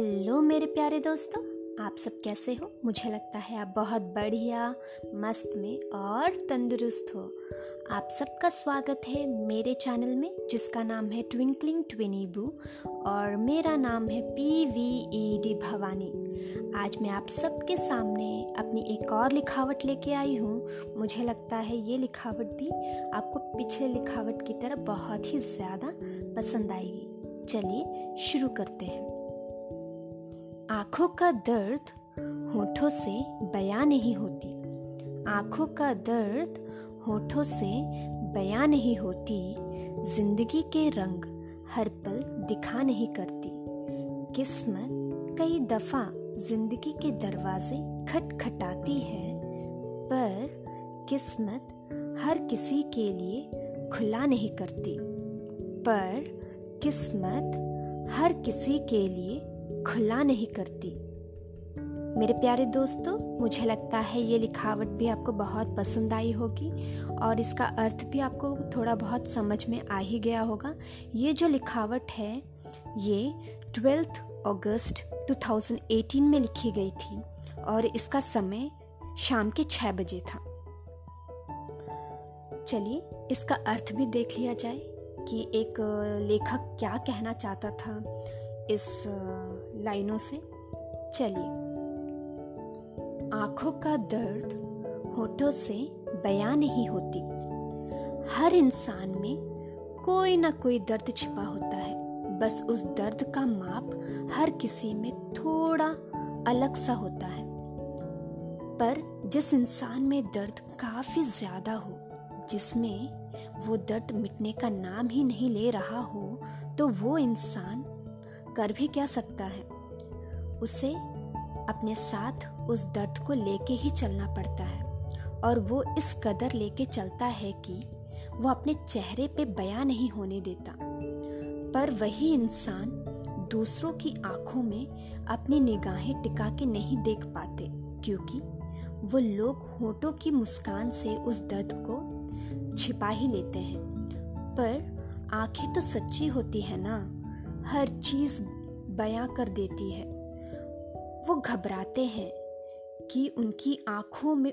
Hello मेरे प्यारे दोस्तों, आप सब कैसे हो? मुझे लगता है आप बहुत बढ़िया, मस्त में और तंदुरुस्त हो। आप सबका स्वागत है मेरे चैनल में, जिसका नाम है ट्विंकलिंग ट्विनीबू और मेरा नाम है P V E D Bhavani. आज मैं आप सबके सामने अपनी एक और लिखावट लेके आई हूँ। मुझे लगता है ये लिखावट भी आपको पिछले लिखावट की तरह बहुत ही ज़्यादा पसंद आएगी। चलिए शुरू करते हैं। आँखों का दर्द होठों से बयां नहीं होती। आँखों का दर्द होठों से बयां नहीं होती। ज़िंदगी के रंग हर पल दिखा नहीं करती। किस्मत कई दफ़ा ज़िंदगी के दरवाजे खटखटाती है, पर किस्मत हर किसी के लिए खुला नहीं करती। पर किस्मत हर किसी के लिए खुला नहीं करती। मेरे प्यारे दोस्तों, मुझे लगता है ये लिखावट भी आपको बहुत पसंद आई होगी और इसका अर्थ भी आपको थोड़ा बहुत समझ में आ ही गया होगा। ये जो लिखावट है, ये ट्वेल्थ अगस्त 2018 में लिखी गई थी और इसका समय शाम के छः बजे था। चलिए, इसका अर्थ भी देख लिया जाए कि एक लेखक क्या कहना चाहता था इस लाइनों से चलिए। आँखों का दर्द होठों से बयां नहीं होती। हर इंसान में कोई ना कोई दर्द छिपा होता है। बस उस दर्द का माप हर किसी में थोड़ा अलग सा होता है। पर जिस इंसान में दर्द काफ़ी ज़्यादा हो, जिसमें वो दर्द मिटने का नाम ही नहीं ले रहा हो तो वो इंसान कर भी क्या सकता है? उसे अपने साथ उस दर्द को लेके ही चलना पड़ता है। और वो इस कदर लेके चलता है कि वो अपने चेहरे पे बयां नहीं होने देता। पर वही इंसान दूसरों की आँखों में अपनी निगाहें टिका के नहीं देख पाते, क्योंकि वो लोग होठों की मुस्कान से उस दर्द को छिपा ही लेते हैं। पर आँखें तो सच्ची होती है ना? हर चीज़ बयां कर देती है। वो घबराते हैं कि उनकी आँखों में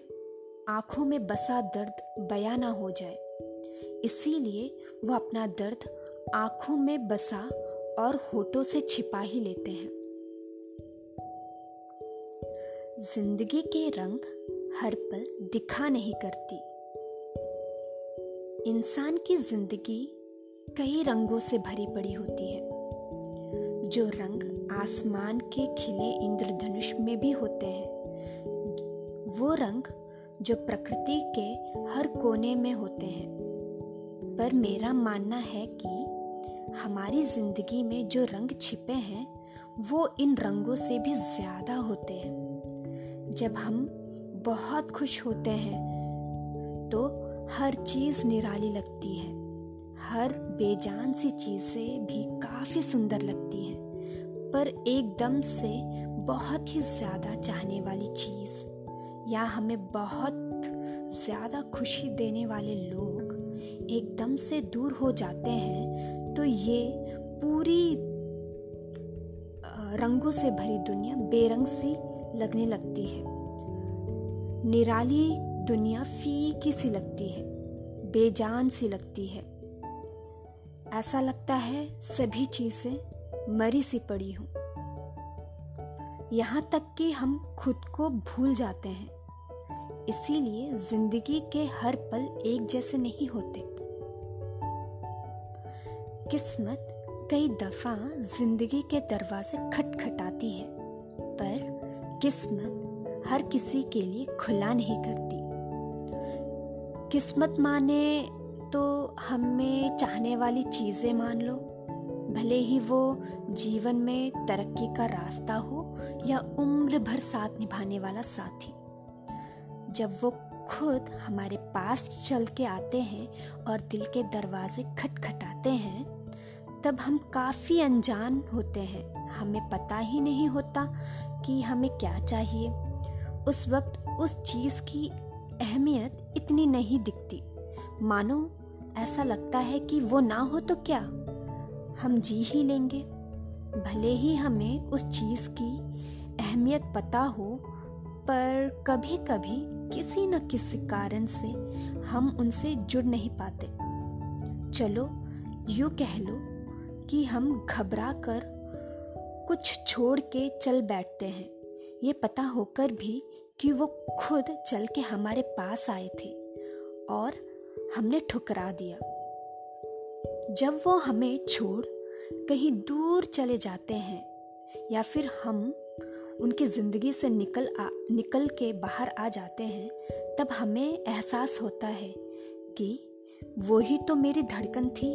आँखों में बसा दर्द बयां ना हो जाए। इसीलिए वो अपना दर्द आँखों में बसा और होठों से छिपा ही लेते हैं। ज़िंदगी के रंग हर पल दिखा नहीं करती। इंसान की ज़िंदगी कई रंगों से भरी पड़ी होती है। जो रंग आसमान के खिले इंद्रधनुष में भी होते हैं, वो रंग जो प्रकृति के हर कोने में होते हैं। पर मेरा मानना है कि हमारी ज़िंदगी में जो रंग छिपे हैं, वो इन रंगों से भी ज़्यादा होते हैं। जब हम बहुत खुश होते हैं तो हर चीज़ निराली लगती है। हर बेजान सी चीज़ें भी काफ़ी सुंदर लगती हैं। पर एकदम से बहुत ही ज़्यादा चाहने वाली चीज़, या हमें बहुत ज़्यादा खुशी देने वाले लोग एकदम से दूर हो जाते हैं तो ये पूरी रंगों से भरी दुनिया बेरंग सी लगने लगती है। निराली दुनिया फीकी सी लगती है, बेजान सी लगती है। ऐसा लगता है सभी चीज़ें मरी सी पड़ी हूँ। यहाँ तक कि हम खुद को भूल जाते हैं। इसीलिए ज़िंदगी के हर पल एक जैसे नहीं होते। किस्मत कई दफ़ा ज़िंदगी के दरवाजे खटखटाती है, पर किस्मत हर किसी के लिए खुला नहीं करती। किस्मत माने तो हमें चाहने वाली चीज़ें मान लो भले ही वो जीवन में तरक्की का रास्ता हो या उम्र भर साथ निभाने वाला साथी। जब वो खुद हमारे पास चल के आते हैं और दिल के दरवाजे खटखटाते हैं, तब हम काफ़ी अनजान होते हैं। हमें पता ही नहीं होता कि हमें क्या चाहिए। उस वक्त उस चीज़ की अहमियत इतनी नहीं दिखती। मानो ऐसा लगता है कि वो ना हो तो क्या? हम जी ही लेंगे। भले ही हमें उस चीज़ की अहमियत पता हो, पर कभी कभी किसी न किसी कारण से हम उनसे जुड़ नहीं पाते। चलो, यूँ कह लो कि हम घबरा कर कुछ छोड़ के चल बैठते हैं। ये पता होकर भी कि वो खुद चल के हमारे पास आए थे और हमने ठुकरा दिया। जब वो हमें छोड़ कहीं दूर चले जाते हैं, या फिर हम उनकी ज़िंदगी से निकल आ, निकल के बाहर आ जाते हैं, तब हमें एहसास होता है कि वही तो मेरी धड़कन थी।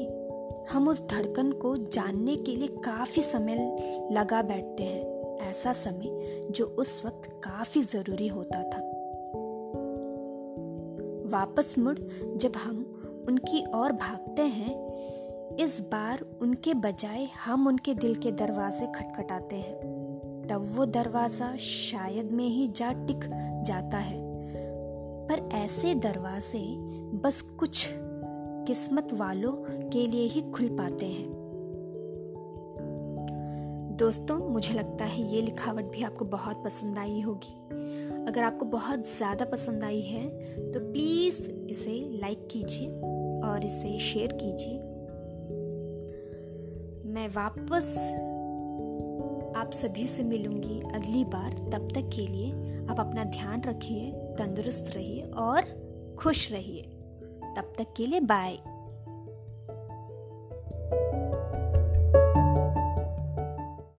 हम उस धड़कन को जानने के लिए काफ़ी समय लगा बैठते हैं, ऐसा समय जो उस वक्त काफ़ी ज़रूरी होता था। वापस मुड़ जब हम उनकी ओर भागते हैं इस बार उनके बजाय हम उनके दिल के दरवाजे खटखटाते हैं। तब वो दरवाज़ा शायद में ही जा टिक जाता है। पर ऐसे दरवाजे बस कुछ किस्मत वालों के लिए ही खुल पाते हैं। दोस्तों, मुझे लगता है ये लिखावट भी आपको बहुत पसंद आई होगी। अगर आपको बहुत ज़्यादा पसंद आई है तो प्लीज़ इसे लाइक कीजिए और इसे शेयर कीजिए। मैं वापस आप सभी से मिलूँगी अगली बार। तब तक के लिए आप अपना ध्यान रखिए, तंदुरुस्त रहिए और खुश रहिए। तब तक के लिए बाय